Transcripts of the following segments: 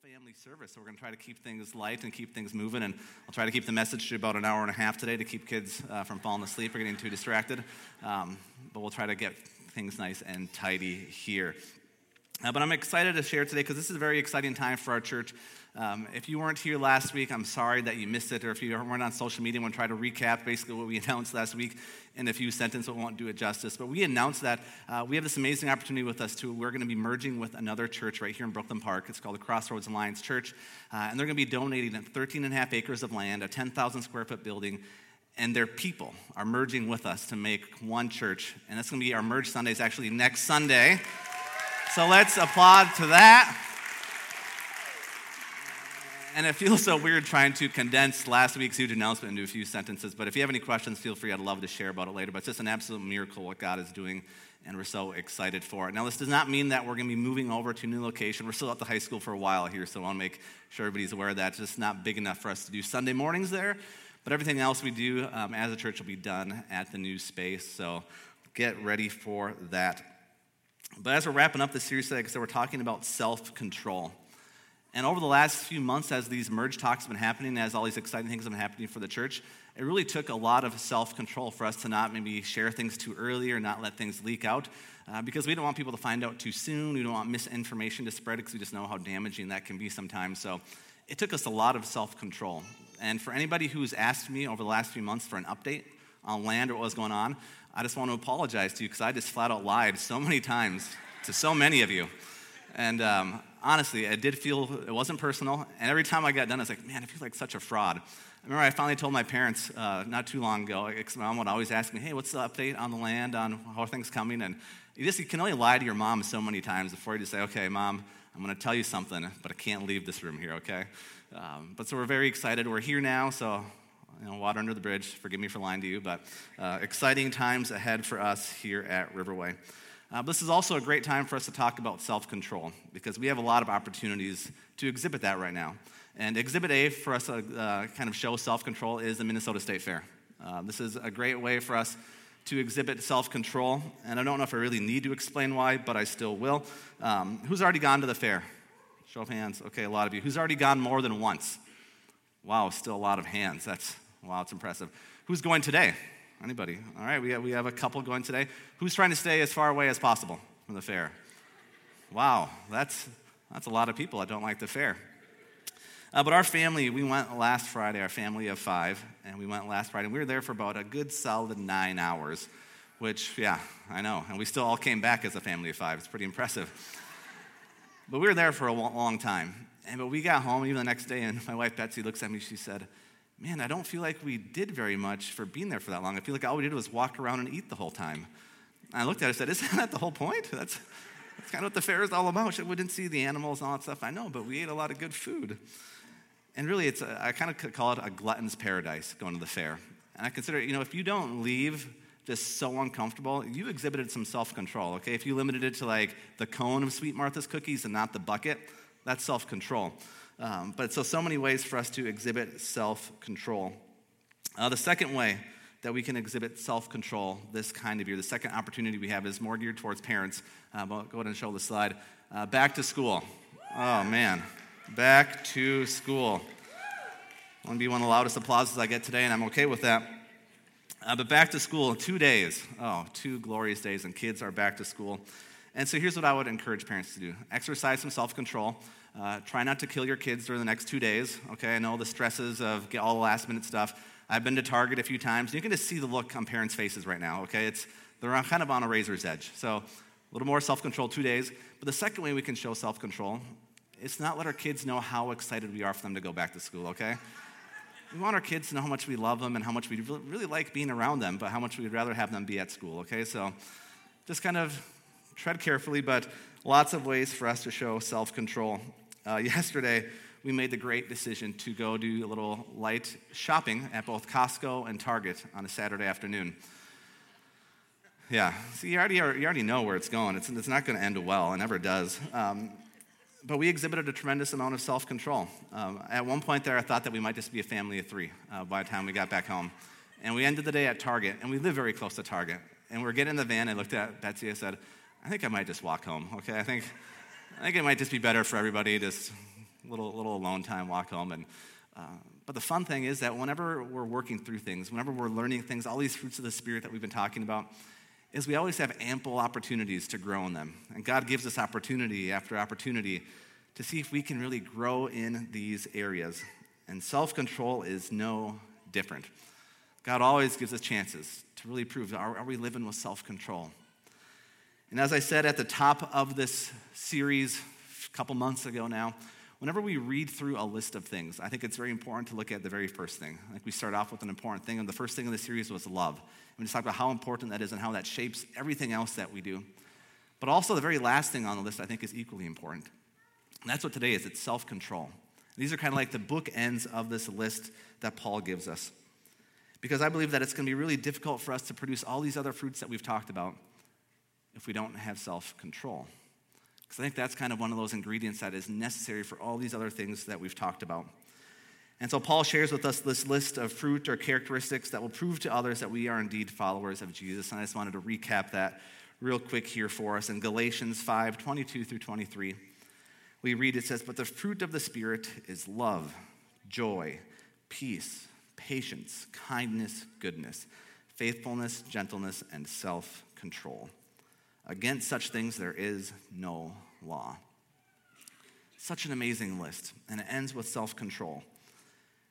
family service. So we're going to try to keep things light and keep things moving. And I'll try to keep the message to about an hour and a half today to keep kids uh, from falling asleep or getting too distracted. Um, but we'll try to get things nice and tidy here. Uh, but I'm excited to share today because this is a very exciting time for our church. Um, if you weren't here last week, I'm sorry that you missed it, or if you weren't on social media, I want to try to recap basically what we announced last week in a few sentences. We won't do it justice, but we announced that uh, we have this amazing opportunity with us too. We're going to be merging with another church right here in Brooklyn Park. It's called the Crossroads Alliance Church, uh, and they're going to be donating 13 and a half acres of land, a 10,000 square foot building, and their people are merging with us to make one church. And that's going to be our merge Sundays actually next Sunday. So let's applaud to that and it feels so weird trying to condense last week's huge announcement into a few sentences. But if you have any questions, feel free. I'd love to share about it later. But it's just an absolute miracle what God is doing, and we're so excited for it. Now, this does not mean that we're going to be moving over to a new location. We're still at the high school for a while here, so I want to make sure everybody's aware of that. It's just not big enough for us to do Sunday mornings there. But everything else we do um, as a church will be done at the new space. So get ready for that. But as we're wrapping up this series today, because we're talking about self control. And over the last few months, as these merge talks have been happening, as all these exciting things have been happening for the church, it really took a lot of self control for us to not maybe share things too early or not let things leak out uh, because we don't want people to find out too soon. We don't want misinformation to spread because we just know how damaging that can be sometimes. So it took us a lot of self control. And for anybody who's asked me over the last few months for an update on land or what was going on, I just want to apologize to you because I just flat out lied so many times to so many of you. And um, honestly, it did feel, it wasn't personal. And every time I got done, I was like, man, I feel like such a fraud. I remember I finally told my parents uh, not too long ago, because my mom would always ask me, hey, what's the update on the land, on how are things coming? And you just you can only lie to your mom so many times before you just say, okay, mom, I'm going to tell you something, but I can't leave this room here, okay? Um, but so we're very excited. We're here now, so you know, water under the bridge. Forgive me for lying to you, but uh, exciting times ahead for us here at Riverway. Uh, this is also a great time for us to talk about self control because we have a lot of opportunities to exhibit that right now. And Exhibit A for us to uh, kind of show self control is the Minnesota State Fair. Uh, this is a great way for us to exhibit self control. And I don't know if I really need to explain why, but I still will. Um, who's already gone to the fair? Show of hands. Okay, a lot of you. Who's already gone more than once? Wow, still a lot of hands. That's, wow, it's impressive. Who's going today? Anybody? All right, we have, we have a couple going today. Who's trying to stay as far away as possible from the fair? Wow, that's, that's a lot of people that don't like the fair. Uh, but our family, we went last Friday, our family of five, and we went last Friday. And we were there for about a good solid nine hours, which, yeah, I know. And we still all came back as a family of five. It's pretty impressive. But we were there for a long time. And but we got home even the next day, and my wife Betsy looks at me. She said, man, I don't feel like we did very much for being there for that long. I feel like all we did was walk around and eat the whole time. I looked at it and said, Isn't that the whole point? That's, that's kind of what the fair is all about. We didn't see the animals and all that stuff. I know, but we ate a lot of good food. And really, it's a, I kind of call it a glutton's paradise going to the fair. And I consider, you know, if you don't leave just so uncomfortable, you exhibited some self control, okay? If you limited it to like the cone of Sweet Martha's cookies and not the bucket, that's self control. Um, but so, so many ways for us to exhibit self control. Uh, the second way that we can exhibit self control this kind of year, the second opportunity we have is more geared towards parents. Uh, go ahead and show the slide. Uh, back to school. Oh, man. Back to school. To be one of the loudest applauses I get today, and I'm okay with that. Uh, but back to school, two days. Oh, two glorious days, and kids are back to school. And so here's what I would encourage parents to do exercise some self control. Uh, try not to kill your kids during the next two days. Okay, I know the stresses of get all the last minute stuff. I've been to Target a few times. You can just see the look on parents' faces right now. Okay, it's they're kind of on a razor's edge. So a little more self control, two days. But the second way we can show self control, it's not let our kids know how excited we are for them to go back to school. Okay. We want our kids to know how much we love them and how much we really like being around them, but how much we'd rather have them be at school, okay? So just kind of tread carefully, but lots of ways for us to show self control. Uh, yesterday, we made the great decision to go do a little light shopping at both Costco and Target on a Saturday afternoon. Yeah, see, you already, you already know where it's going. It's, it's not going to end well, it never does. Um, but we exhibited a tremendous amount of self control. Um, at one point there, I thought that we might just be a family of three uh, by the time we got back home. And we ended the day at Target, and we live very close to Target. And we we're getting in the van, I looked at Betsy, I said, I think I might just walk home, okay? I think I think it might just be better for everybody just little, little alone time, walk home. And, uh, but the fun thing is that whenever we're working through things, whenever we're learning things, all these fruits of the Spirit that we've been talking about, is we always have ample opportunities to grow in them. And God gives us opportunity after opportunity to see if we can really grow in these areas. And self control is no different. God always gives us chances to really prove are, are we living with self control? And as I said at the top of this series a couple months ago now, whenever we read through a list of things, I think it's very important to look at the very first thing. Like we start off with an important thing, and the first thing in the series was love. And we just talked about how important that is and how that shapes everything else that we do. But also, the very last thing on the list I think is equally important. And that's what today is it's self control. These are kind of like the bookends of this list that Paul gives us. Because I believe that it's going to be really difficult for us to produce all these other fruits that we've talked about if we don't have self control. Because I think that's kind of one of those ingredients that is necessary for all these other things that we've talked about. And so Paul shares with us this list of fruit or characteristics that will prove to others that we are indeed followers of Jesus. And I just wanted to recap that real quick here for us. In Galatians 5 22 through 23, we read it says, But the fruit of the Spirit is love, joy, peace, patience, kindness, goodness, faithfulness, gentleness, and self control. Against such things there is no law. Such an amazing list, and it ends with self control.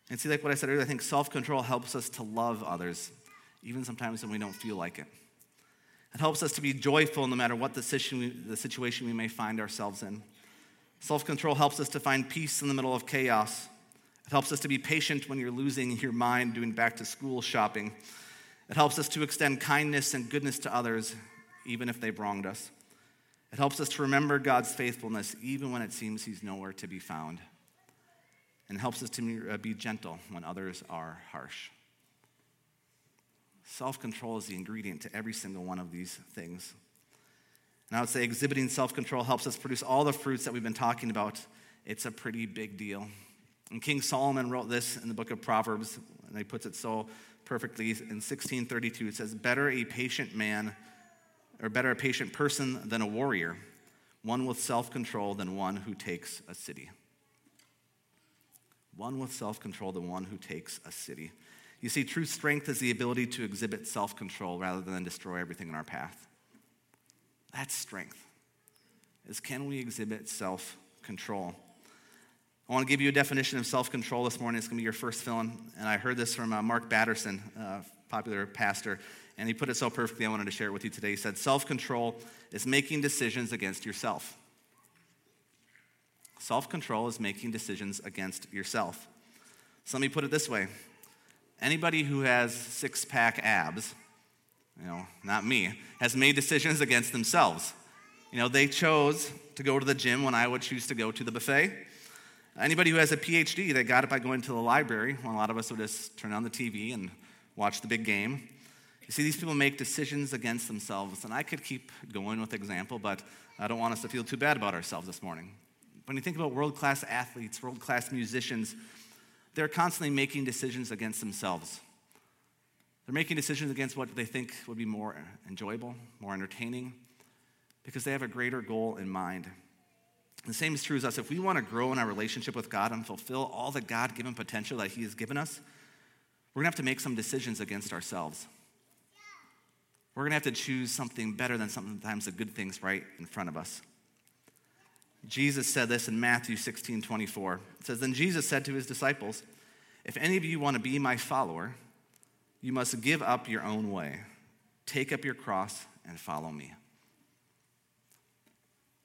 And see, like what I said earlier, I think self control helps us to love others, even sometimes when we don't feel like it. It helps us to be joyful no matter what the situation we may find ourselves in. Self control helps us to find peace in the middle of chaos. It helps us to be patient when you're losing your mind doing back to school shopping. It helps us to extend kindness and goodness to others, even if they've wronged us. It helps us to remember God's faithfulness even when it seems He's nowhere to be found. And helps us to uh, be gentle when others are harsh. Self control is the ingredient to every single one of these things. And I would say exhibiting self control helps us produce all the fruits that we've been talking about. It's a pretty big deal. And King Solomon wrote this in the book of Proverbs, and he puts it so perfectly. In 1632, it says, Better a patient man or better a patient person than a warrior, one with self control than one who takes a city. One with self control than one who takes a city. You see, true strength is the ability to exhibit self control rather than destroy everything in our path. That's strength. Is can we exhibit self control? I want to give you a definition of self control this morning. It's going to be your first fill in. And I heard this from uh, Mark Batterson, uh, popular pastor. And he put it so perfectly, I wanted to share it with you today. He said, Self control is making decisions against yourself. Self control is making decisions against yourself. So let me put it this way anybody who has six pack abs, you know, not me, has made decisions against themselves. You know, they chose to go to the gym when I would choose to go to the buffet. Anybody who has a PhD, they got it by going to the library when a lot of us would just turn on the TV and watch the big game. You see, these people make decisions against themselves, and I could keep going with example, but I don't want us to feel too bad about ourselves this morning. When you think about world class athletes, world class musicians, they're constantly making decisions against themselves. They're making decisions against what they think would be more enjoyable, more entertaining, because they have a greater goal in mind. The same is true as us. If we want to grow in our relationship with God and fulfill all the God given potential that He has given us, we're going to have to make some decisions against ourselves. We're going to have to choose something better than sometimes the good things right in front of us. Jesus said this in Matthew 16 24. It says, Then Jesus said to his disciples, If any of you want to be my follower, you must give up your own way, take up your cross, and follow me.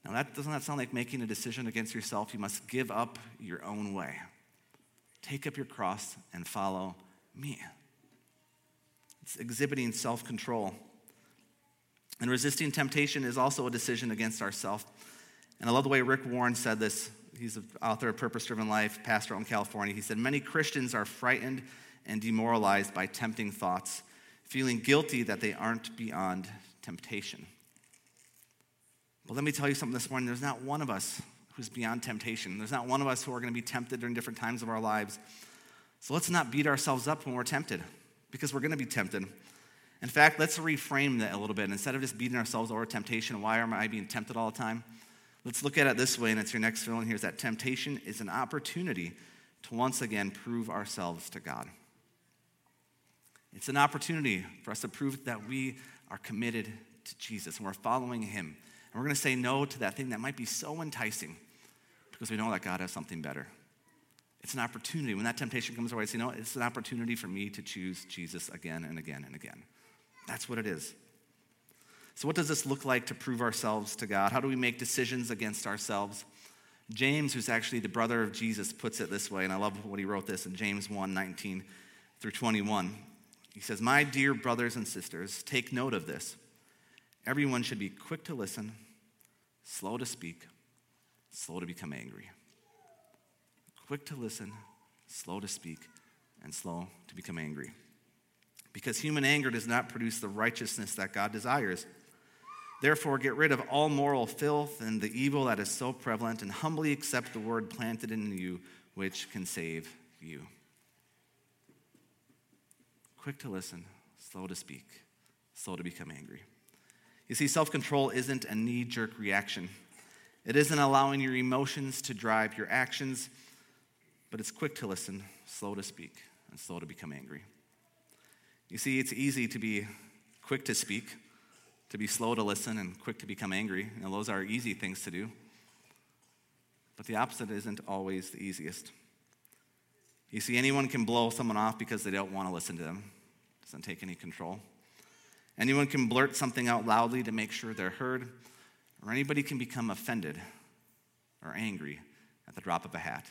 Now, that doesn't that sound like making a decision against yourself? You must give up your own way. Take up your cross and follow me. It's exhibiting self control. And resisting temptation is also a decision against ourselves. And I love the way Rick Warren said this. He's the author of Purpose Driven Life, pastor in California. He said, Many Christians are frightened and demoralized by tempting thoughts, feeling guilty that they aren't beyond temptation. But let me tell you something this morning there's not one of us who's beyond temptation. There's not one of us who are going to be tempted during different times of our lives. So let's not beat ourselves up when we're tempted, because we're going to be tempted. In fact, let's reframe that a little bit. Instead of just beating ourselves over temptation, why am I being tempted all the time? Let's look at it this way, and it's your next fill in here is that temptation is an opportunity to once again prove ourselves to God. It's an opportunity for us to prove that we are committed to Jesus and we're following Him. And we're going to say no to that thing that might be so enticing because we know that God has something better. It's an opportunity. When that temptation comes our way, say, no, it's an opportunity for me to choose Jesus again and again and again. That's what it is. So, what does this look like to prove ourselves to God? How do we make decisions against ourselves? James, who's actually the brother of Jesus, puts it this way, and I love what he wrote this in James 1 19 through 21. He says, My dear brothers and sisters, take note of this. Everyone should be quick to listen, slow to speak, slow to become angry. Quick to listen, slow to speak, and slow to become angry. Because human anger does not produce the righteousness that God desires. Therefore, get rid of all moral filth and the evil that is so prevalent, and humbly accept the word planted in you, which can save you quick to listen, slow to speak, slow to become angry. You see, self control isn't a knee jerk reaction, it isn't allowing your emotions to drive your actions, but it's quick to listen, slow to speak, and slow to become angry. You see, it's easy to be quick to speak, to be slow to listen, and quick to become angry. You know, those are easy things to do. But the opposite isn't always the easiest. You see, anyone can blow someone off because they don't want to listen to them doesn't take any control. Anyone can blurt something out loudly to make sure they're heard, or anybody can become offended or angry at the drop of a hat.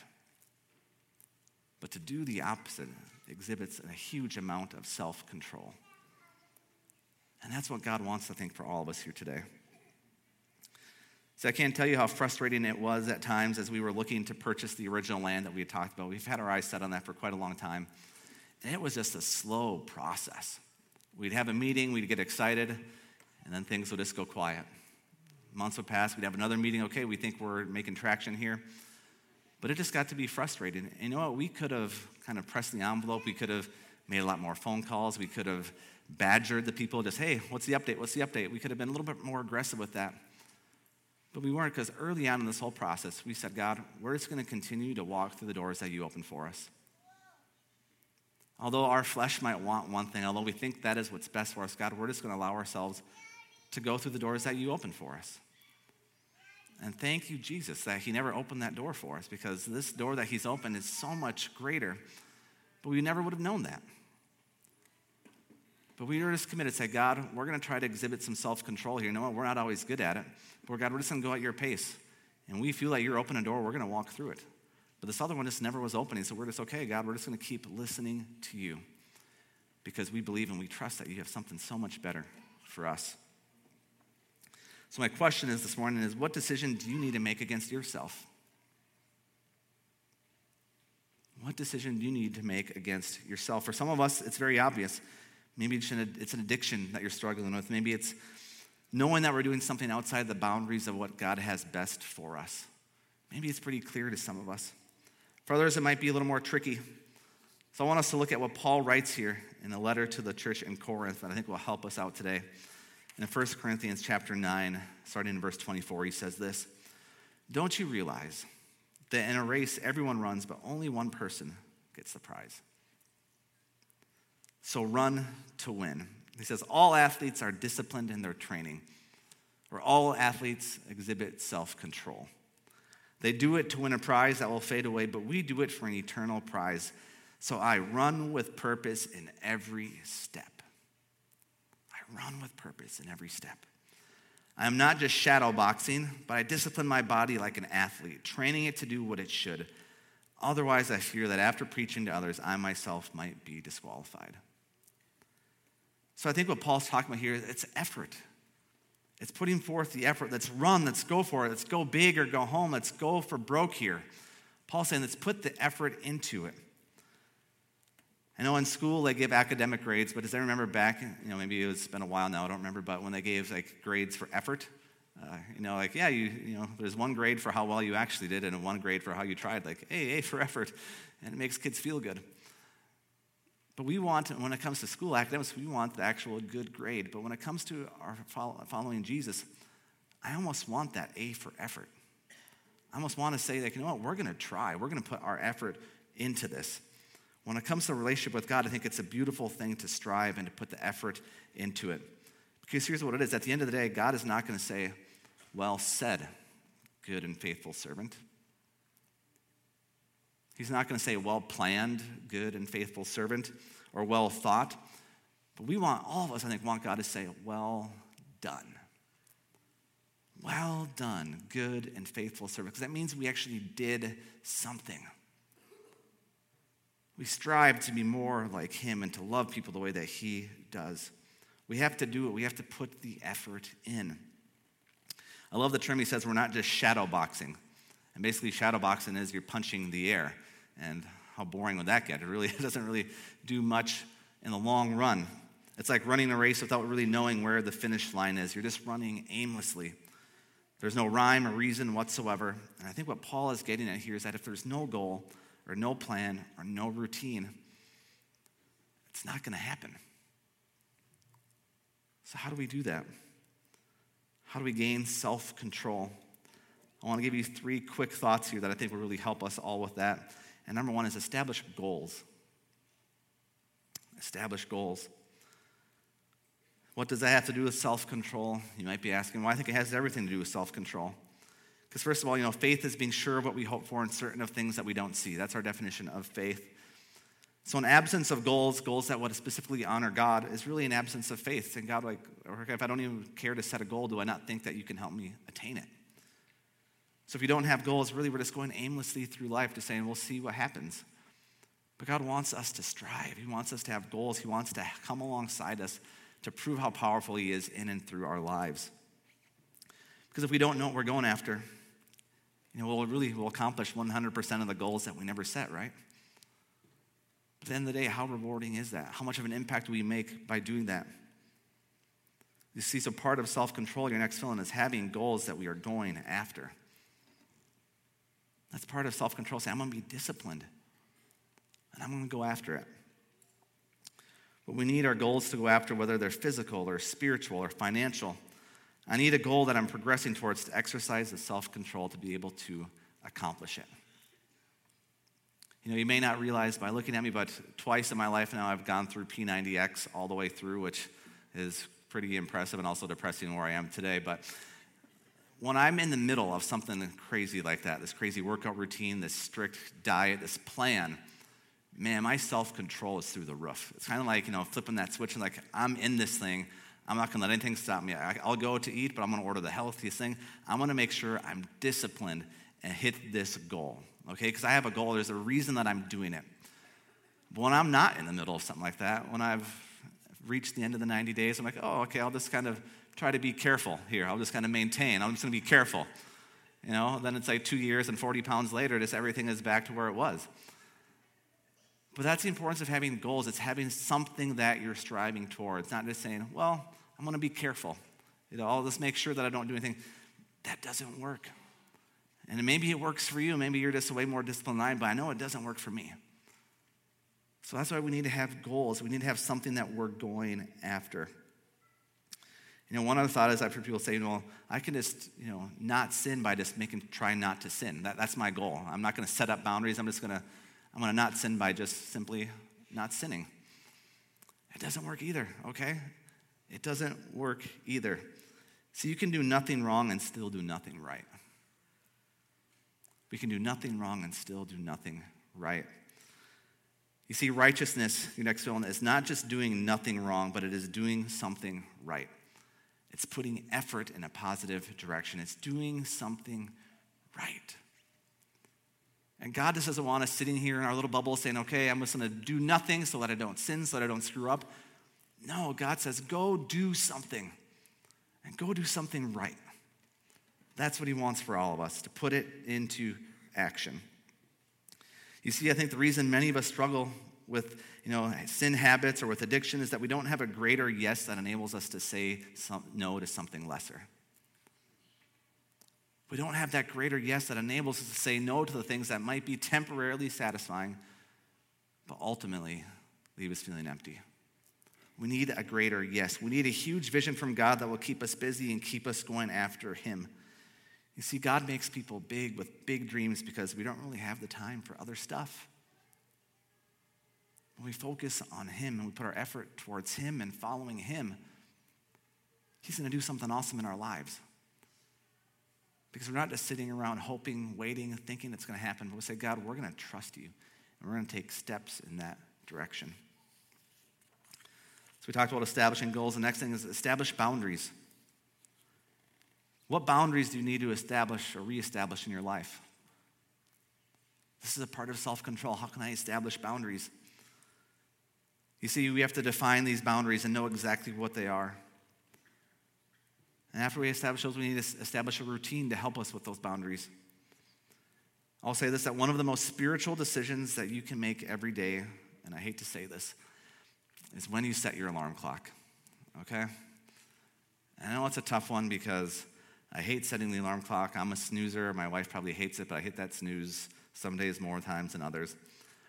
But to do the opposite exhibits a huge amount of self control. And that's what God wants, I think, for all of us here today. So I can't tell you how frustrating it was at times as we were looking to purchase the original land that we had talked about. We've had our eyes set on that for quite a long time. And it was just a slow process. We'd have a meeting, we'd get excited, and then things would just go quiet. Months would pass, we'd have another meeting. Okay, we think we're making traction here. But it just got to be frustrating. And you know what? We could have kind of pressed the envelope. We could have made a lot more phone calls. We could have badgered the people, just, hey, what's the update? What's the update? We could have been a little bit more aggressive with that. But we weren't because early on in this whole process, we said, God, we're just going to continue to walk through the doors that you open for us. Although our flesh might want one thing, although we think that is what's best for us, God, we're just going to allow ourselves to go through the doors that you open for us. And thank you, Jesus, that He never opened that door for us because this door that He's opened is so much greater, but we never would have known that. But we were just committed say, God, we're going to try to exhibit some self control here. You know what? We're not always good at it, but God, we're just going to go at your pace. And we feel like you're opening a door, we're going to walk through it. But this other one just never was opening. So we're just, okay, God, we're just going to keep listening to you because we believe and we trust that you have something so much better for us. So my question is this morning is what decision do you need to make against yourself? What decision do you need to make against yourself? For some of us, it's very obvious. Maybe it's an, it's an addiction that you're struggling with. Maybe it's knowing that we're doing something outside the boundaries of what God has best for us. Maybe it's pretty clear to some of us. For others, it might be a little more tricky. So I want us to look at what Paul writes here in the letter to the church in Corinth that I think will help us out today. In 1 Corinthians chapter 9, starting in verse 24, he says this Don't you realize that in a race everyone runs, but only one person gets the prize? So run to win. He says, All athletes are disciplined in their training, or all athletes exhibit self control. They do it to win a prize that will fade away, but we do it for an eternal prize. So I run with purpose in every step. Run with purpose in every step. I am not just shadow boxing, but I discipline my body like an athlete, training it to do what it should. Otherwise, I fear that after preaching to others, I myself might be disqualified. So I think what Paul's talking about here is it's effort. It's putting forth the effort. Let's run. Let's go for it. Let's go big or go home. Let's go for broke here. Paul's saying, let's put the effort into it. I know in school they give academic grades, but does anyone remember back, you know, maybe it's been a while now, I don't remember, but when they gave like grades for effort, uh, you know, like, yeah, you, you know, there's one grade for how well you actually did and one grade for how you tried, like, hey, A for effort, and it makes kids feel good. But we want, when it comes to school academics, we want the actual good grade. But when it comes to our following Jesus, I almost want that A for effort. I almost want to say, like, you know what, we're going to try. We're going to put our effort into this. When it comes to relationship with God, I think it's a beautiful thing to strive and to put the effort into it. Because here's what it is at the end of the day, God is not going to say, Well said, good and faithful servant. He's not going to say, Well planned, good and faithful servant, or well thought. But we want, all of us, I think, want God to say, Well done. Well done, good and faithful servant. Because that means we actually did something. We strive to be more like him and to love people the way that he does. We have to do it, we have to put the effort in. I love the term he says we're not just shadow boxing. And basically, shadow boxing is you're punching the air. And how boring would that get? It really doesn't really do much in the long run. It's like running a race without really knowing where the finish line is. You're just running aimlessly. There's no rhyme or reason whatsoever. And I think what Paul is getting at here is that if there's no goal or no plan or no routine, it's not going to happen. So, how do we do that? How do we gain self control? I want to give you three quick thoughts here that I think will really help us all with that. And number one is establish goals. Establish goals. What does that have to do with self control? You might be asking. Well, I think it has everything to do with self control. Because, first of all, you know, faith is being sure of what we hope for and certain of things that we don't see. That's our definition of faith. So, an absence of goals, goals that would specifically honor God, is really an absence of faith. And God, like, if I don't even care to set a goal, do I not think that you can help me attain it? So, if you don't have goals, really, we're just going aimlessly through life, just saying, we'll see what happens. But God wants us to strive. He wants us to have goals. He wants to come alongside us to prove how powerful He is in and through our lives. Because if we don't know what we're going after, you know, we'll really we'll accomplish 100% of the goals that we never set, right? At the end of the day, how rewarding is that? How much of an impact do we make by doing that? You see, so part of self control, your next fill is having goals that we are going after. That's part of self control. Say, I'm going to be disciplined and I'm going to go after it. But we need our goals to go after, whether they're physical or spiritual or financial. I need a goal that I'm progressing towards to exercise the self control to be able to accomplish it. You know, you may not realize by looking at me, but twice in my life now I've gone through P90X all the way through, which is pretty impressive and also depressing where I am today. But when I'm in the middle of something crazy like that, this crazy workout routine, this strict diet, this plan, man, my self control is through the roof. It's kind of like, you know, flipping that switch and like, I'm in this thing. I'm not going to let anything stop me. I'll go to eat, but I'm going to order the healthiest thing. I'm going to make sure I'm disciplined and hit this goal, okay? Because I have a goal. There's a reason that I'm doing it. But when I'm not in the middle of something like that, when I've reached the end of the 90 days, I'm like, oh, okay, I'll just kind of try to be careful here. I'll just kind of maintain. I'm just going to be careful. You know, then it's like two years and 40 pounds later, just everything is back to where it was. But that's the importance of having goals. It's having something that you're striving towards, not just saying, well, I'm going to be careful. You know, I'll just make sure that I don't do anything. That doesn't work. And maybe it works for you. Maybe you're just way more disciplined than I am, but I know it doesn't work for me. So that's why we need to have goals. We need to have something that we're going after. You know, one other thought is I've heard people say, well, I can just, you know, not sin by just making, trying not to sin. That, that's my goal. I'm not going to set up boundaries. I'm just going to I'm going to not sin by just simply not sinning. It doesn't work either, okay? It doesn't work either. See, you can do nothing wrong and still do nothing right. We can do nothing wrong and still do nothing right. You see, righteousness, your next one, is not just doing nothing wrong, but it is doing something right. It's putting effort in a positive direction. It's doing something right. And God just doesn't want us sitting here in our little bubble saying, okay, I'm just going to do nothing so that I don't sin, so that I don't screw up. No, God says, go do something and go do something right. That's what He wants for all of us, to put it into action. You see, I think the reason many of us struggle with you know, sin habits or with addiction is that we don't have a greater yes that enables us to say some, no to something lesser. We don't have that greater yes that enables us to say no to the things that might be temporarily satisfying, but ultimately leave us feeling empty. We need a greater yes. We need a huge vision from God that will keep us busy and keep us going after Him. You see, God makes people big with big dreams because we don't really have the time for other stuff. When we focus on Him and we put our effort towards Him and following Him, He's going to do something awesome in our lives. Because we're not just sitting around hoping, waiting, thinking it's going to happen, but we say, God, we're going to trust you, and we're going to take steps in that direction. So we talked about establishing goals. The next thing is establish boundaries. What boundaries do you need to establish or reestablish in your life? This is a part of self control. How can I establish boundaries? You see, we have to define these boundaries and know exactly what they are. And after we establish those, we need to establish a routine to help us with those boundaries. I'll say this that one of the most spiritual decisions that you can make every day, and I hate to say this, is when you set your alarm clock. Okay? I know it's a tough one because I hate setting the alarm clock. I'm a snoozer. My wife probably hates it, but I hit that snooze some days more times than others.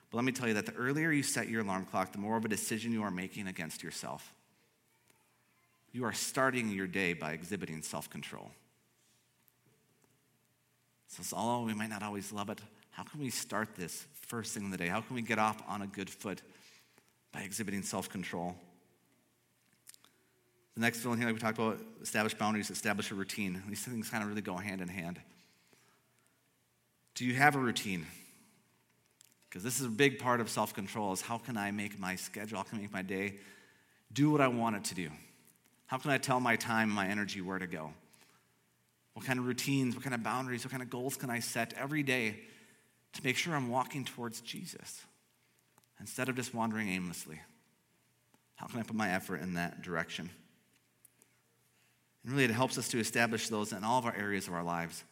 But let me tell you that the earlier you set your alarm clock, the more of a decision you are making against yourself. You are starting your day by exhibiting self control. So, although we might not always love it, how can we start this first thing in the day? How can we get off on a good foot by exhibiting self control? The next here, like we talked about, establish boundaries, establish a routine. These things kind of really go hand in hand. Do you have a routine? Because this is a big part of self control is how can I make my schedule, how can I make my day do what I want it to do? How can I tell my time, my energy where to go? What kind of routines, what kind of boundaries, what kind of goals can I set every day to make sure I'm walking towards Jesus instead of just wandering aimlessly? How can I put my effort in that direction? And really, it helps us to establish those in all of our areas of our lives.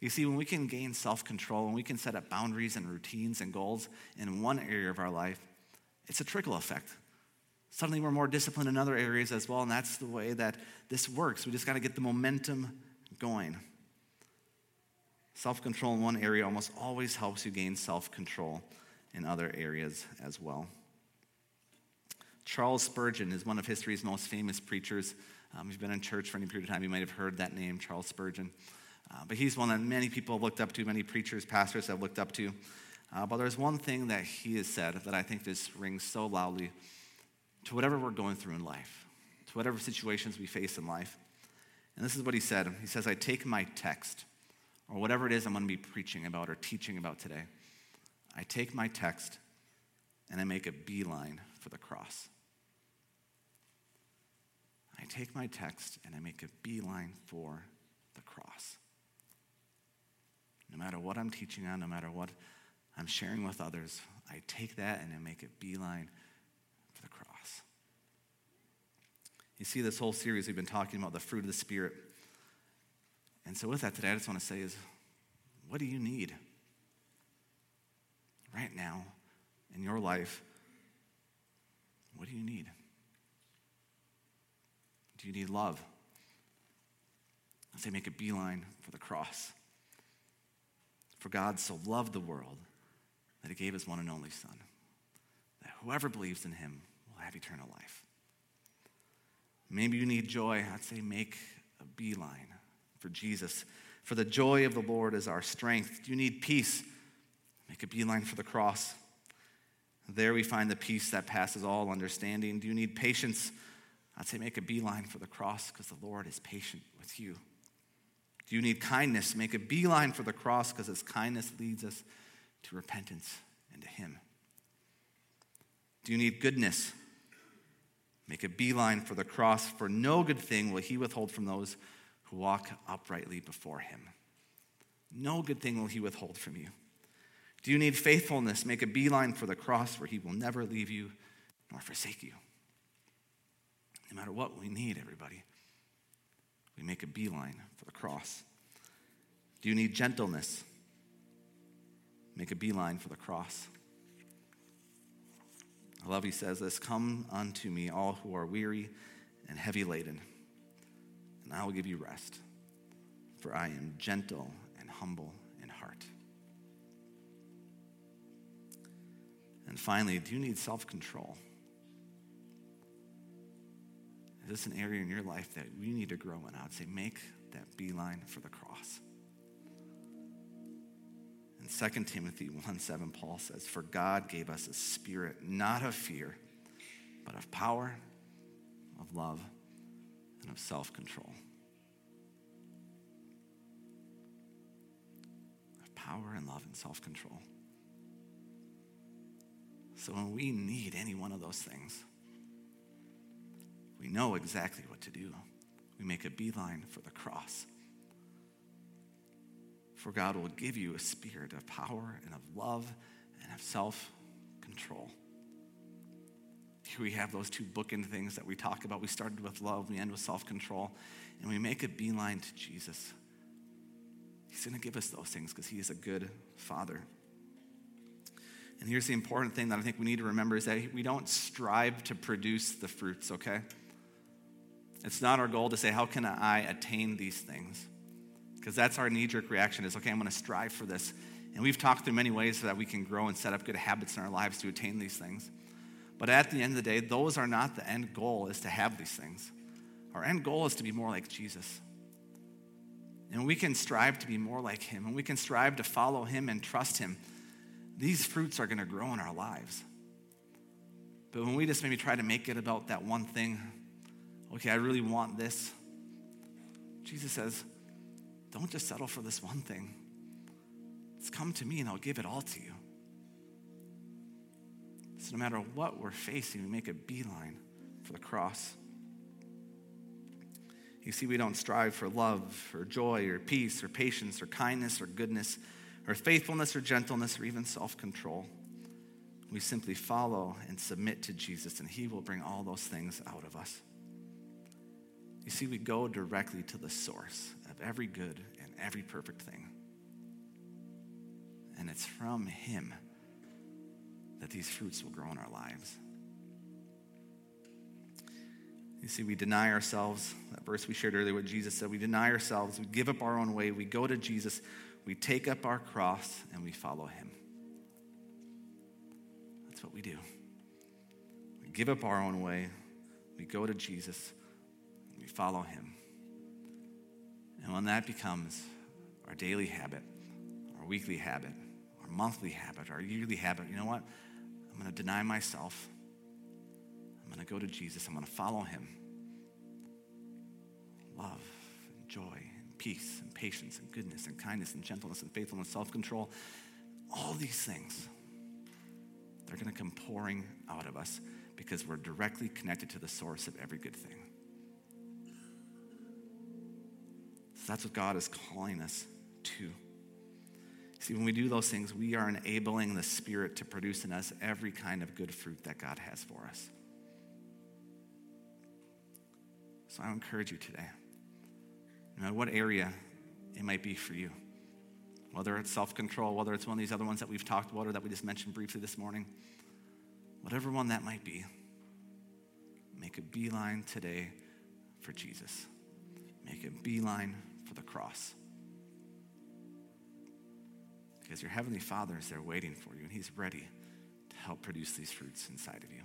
You see, when we can gain self control, when we can set up boundaries and routines and goals in one area of our life, it's a trickle effect. Suddenly, we're more disciplined in other areas as well, and that's the way that this works. We just got to get the momentum going. Self control in one area almost always helps you gain self control in other areas as well. Charles Spurgeon is one of history's most famous preachers. Um, if you've been in church for any period of time, you might have heard that name, Charles Spurgeon. Uh, but he's one that many people have looked up to, many preachers, pastors have looked up to. Uh, but there's one thing that he has said that I think just rings so loudly to whatever we're going through in life, to whatever situations we face in life. And this is what he said He says, I take my text, or whatever it is I'm going to be preaching about or teaching about today. I take my text and I make a beeline for the cross. I take my text and I make a beeline for the cross. No matter what I'm teaching on, no matter what I'm sharing with others, I take that and I make a beeline for the cross. You see, this whole series we've been talking about the fruit of the Spirit. And so, with that today, I just want to say is what do you need right now in your life? What do you need? Do you need love? I say, make a beeline for the cross. For God so loved the world that he gave his one and only Son, that whoever believes in him will have eternal life. Maybe you need joy. I'd say, make a beeline for Jesus. For the joy of the Lord is our strength. Do you need peace? Make a beeline for the cross. There we find the peace that passes all understanding. Do you need patience? I'd say make a beeline for the cross because the Lord is patient with you. Do you need kindness? Make a beeline for the cross because his kindness leads us to repentance and to him. Do you need goodness? Make a beeline for the cross, for no good thing will he withhold from those who walk uprightly before him. No good thing will he withhold from you. Do you need faithfulness? Make a beeline for the cross, for he will never leave you nor forsake you. No matter what we need, everybody, we make a beeline for the cross. Do you need gentleness? Make a beeline for the cross. I love he says this Come unto me, all who are weary and heavy laden, and I will give you rest. For I am gentle and humble in heart. And finally, do you need self control? Is this an area in your life that you need to grow in? I would say make that beeline for the cross. In 2 Timothy 1 7, Paul says, For God gave us a spirit not of fear, but of power, of love, and of self control. Of power and love and self control. So when we need any one of those things, we know exactly what to do. We make a beeline for the cross. For God will give you a spirit of power and of love and of self control. Here we have those two bookend things that we talk about. We started with love, we end with self control, and we make a beeline to Jesus. He's going to give us those things because He is a good Father. And here's the important thing that I think we need to remember is that we don't strive to produce the fruits, okay? It's not our goal to say, how can I attain these things? Because that's our knee jerk reaction is, okay, I'm going to strive for this. And we've talked through many ways so that we can grow and set up good habits in our lives to attain these things. But at the end of the day, those are not the end goal, is to have these things. Our end goal is to be more like Jesus. And we can strive to be more like him, and we can strive to follow him and trust him. These fruits are going to grow in our lives. But when we just maybe try to make it about that one thing, okay, I really want this, Jesus says, don't just settle for this one thing. It's come to me and I'll give it all to you. So no matter what we're facing, we make a beeline for the cross. You see, we don't strive for love or joy or peace or patience or kindness or goodness or faithfulness or gentleness or even self control. We simply follow and submit to Jesus, and He will bring all those things out of us. You see, we go directly to the source of every good and every perfect thing. And it's from Him that these fruits will grow in our lives. You see, we deny ourselves. That verse we shared earlier, what Jesus said, we deny ourselves, we give up our own way, we go to Jesus, we take up our cross, and we follow Him. That's what we do. We give up our own way, we go to Jesus, we follow Him. And when that becomes our daily habit, our weekly habit, our monthly habit, our yearly habit, you know what? I'm going to deny myself. I'm going to go to Jesus. I'm going to follow him. Love and joy and peace and patience and goodness and kindness and gentleness and faithfulness, self control. All these things, they're going to come pouring out of us because we're directly connected to the source of every good thing. That's what God is calling us to. See, when we do those things, we are enabling the Spirit to produce in us every kind of good fruit that God has for us. So I encourage you today, no matter what area it might be for you, whether it's self control, whether it's one of these other ones that we've talked about or that we just mentioned briefly this morning, whatever one that might be, make a beeline today for Jesus. Make a beeline the cross. Because your Heavenly Father is there waiting for you, and He's ready to help produce these fruits inside of you.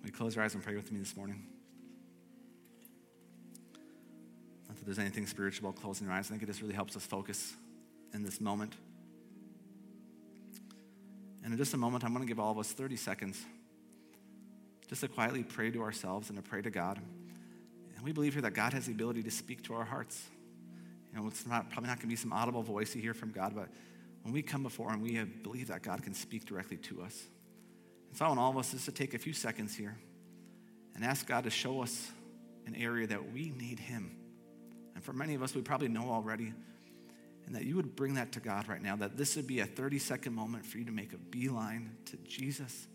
Will you close your eyes and pray with me this morning? Not that there's anything spiritual about closing your eyes. I think it just really helps us focus in this moment. And in just a moment, I'm going to give all of us 30 seconds just to quietly pray to ourselves and to pray to God. And we believe here that God has the ability to speak to our hearts. You know, it's not, probably not going to be some audible voice you hear from God, but when we come before Him, we believe that God can speak directly to us. And so I want all of us just to take a few seconds here and ask God to show us an area that we need Him. And for many of us, we probably know already. And that you would bring that to God right now, that this would be a 30 second moment for you to make a beeline to Jesus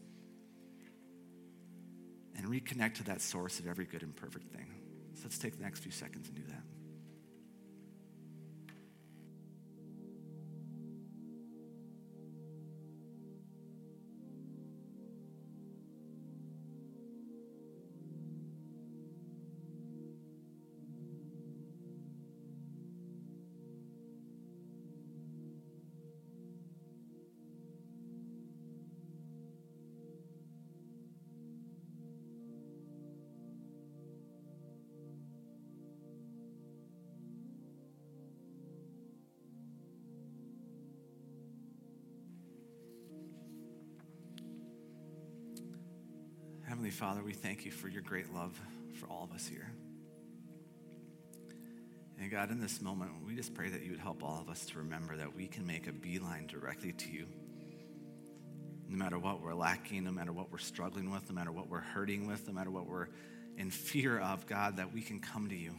and reconnect to that source of every good and perfect thing. So let's take the next few seconds and do that. Heavenly Father, we thank you for your great love for all of us here. And God, in this moment, we just pray that you would help all of us to remember that we can make a beeline directly to you. No matter what we're lacking, no matter what we're struggling with, no matter what we're hurting with, no matter what we're in fear of, God, that we can come to you.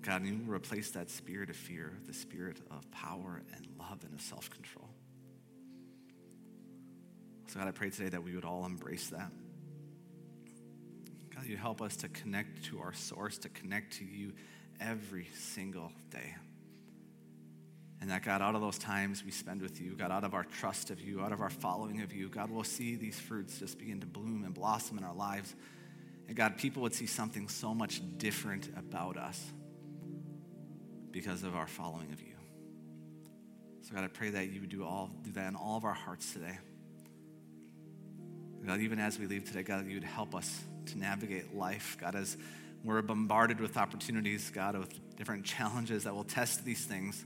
God, and you replace that spirit of fear with the spirit of power and love and of self control. So, God, I pray today that we would all embrace that. God, you help us to connect to our source, to connect to you every single day. And that, God, out of those times we spend with you, God, out of our trust of you, out of our following of you, God, we'll see these fruits just begin to bloom and blossom in our lives. And God, people would see something so much different about us because of our following of you. So, God, I pray that you would do, all, do that in all of our hearts today. God, even as we leave today, God, you would help us to navigate life. God, as we're bombarded with opportunities, God, with different challenges that will test these things,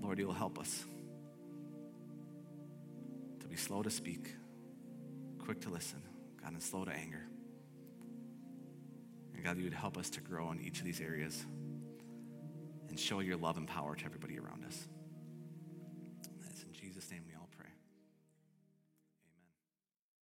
Lord, you will help us to be slow to speak, quick to listen, God, and slow to anger. And God, you would help us to grow in each of these areas and show your love and power to everybody around us.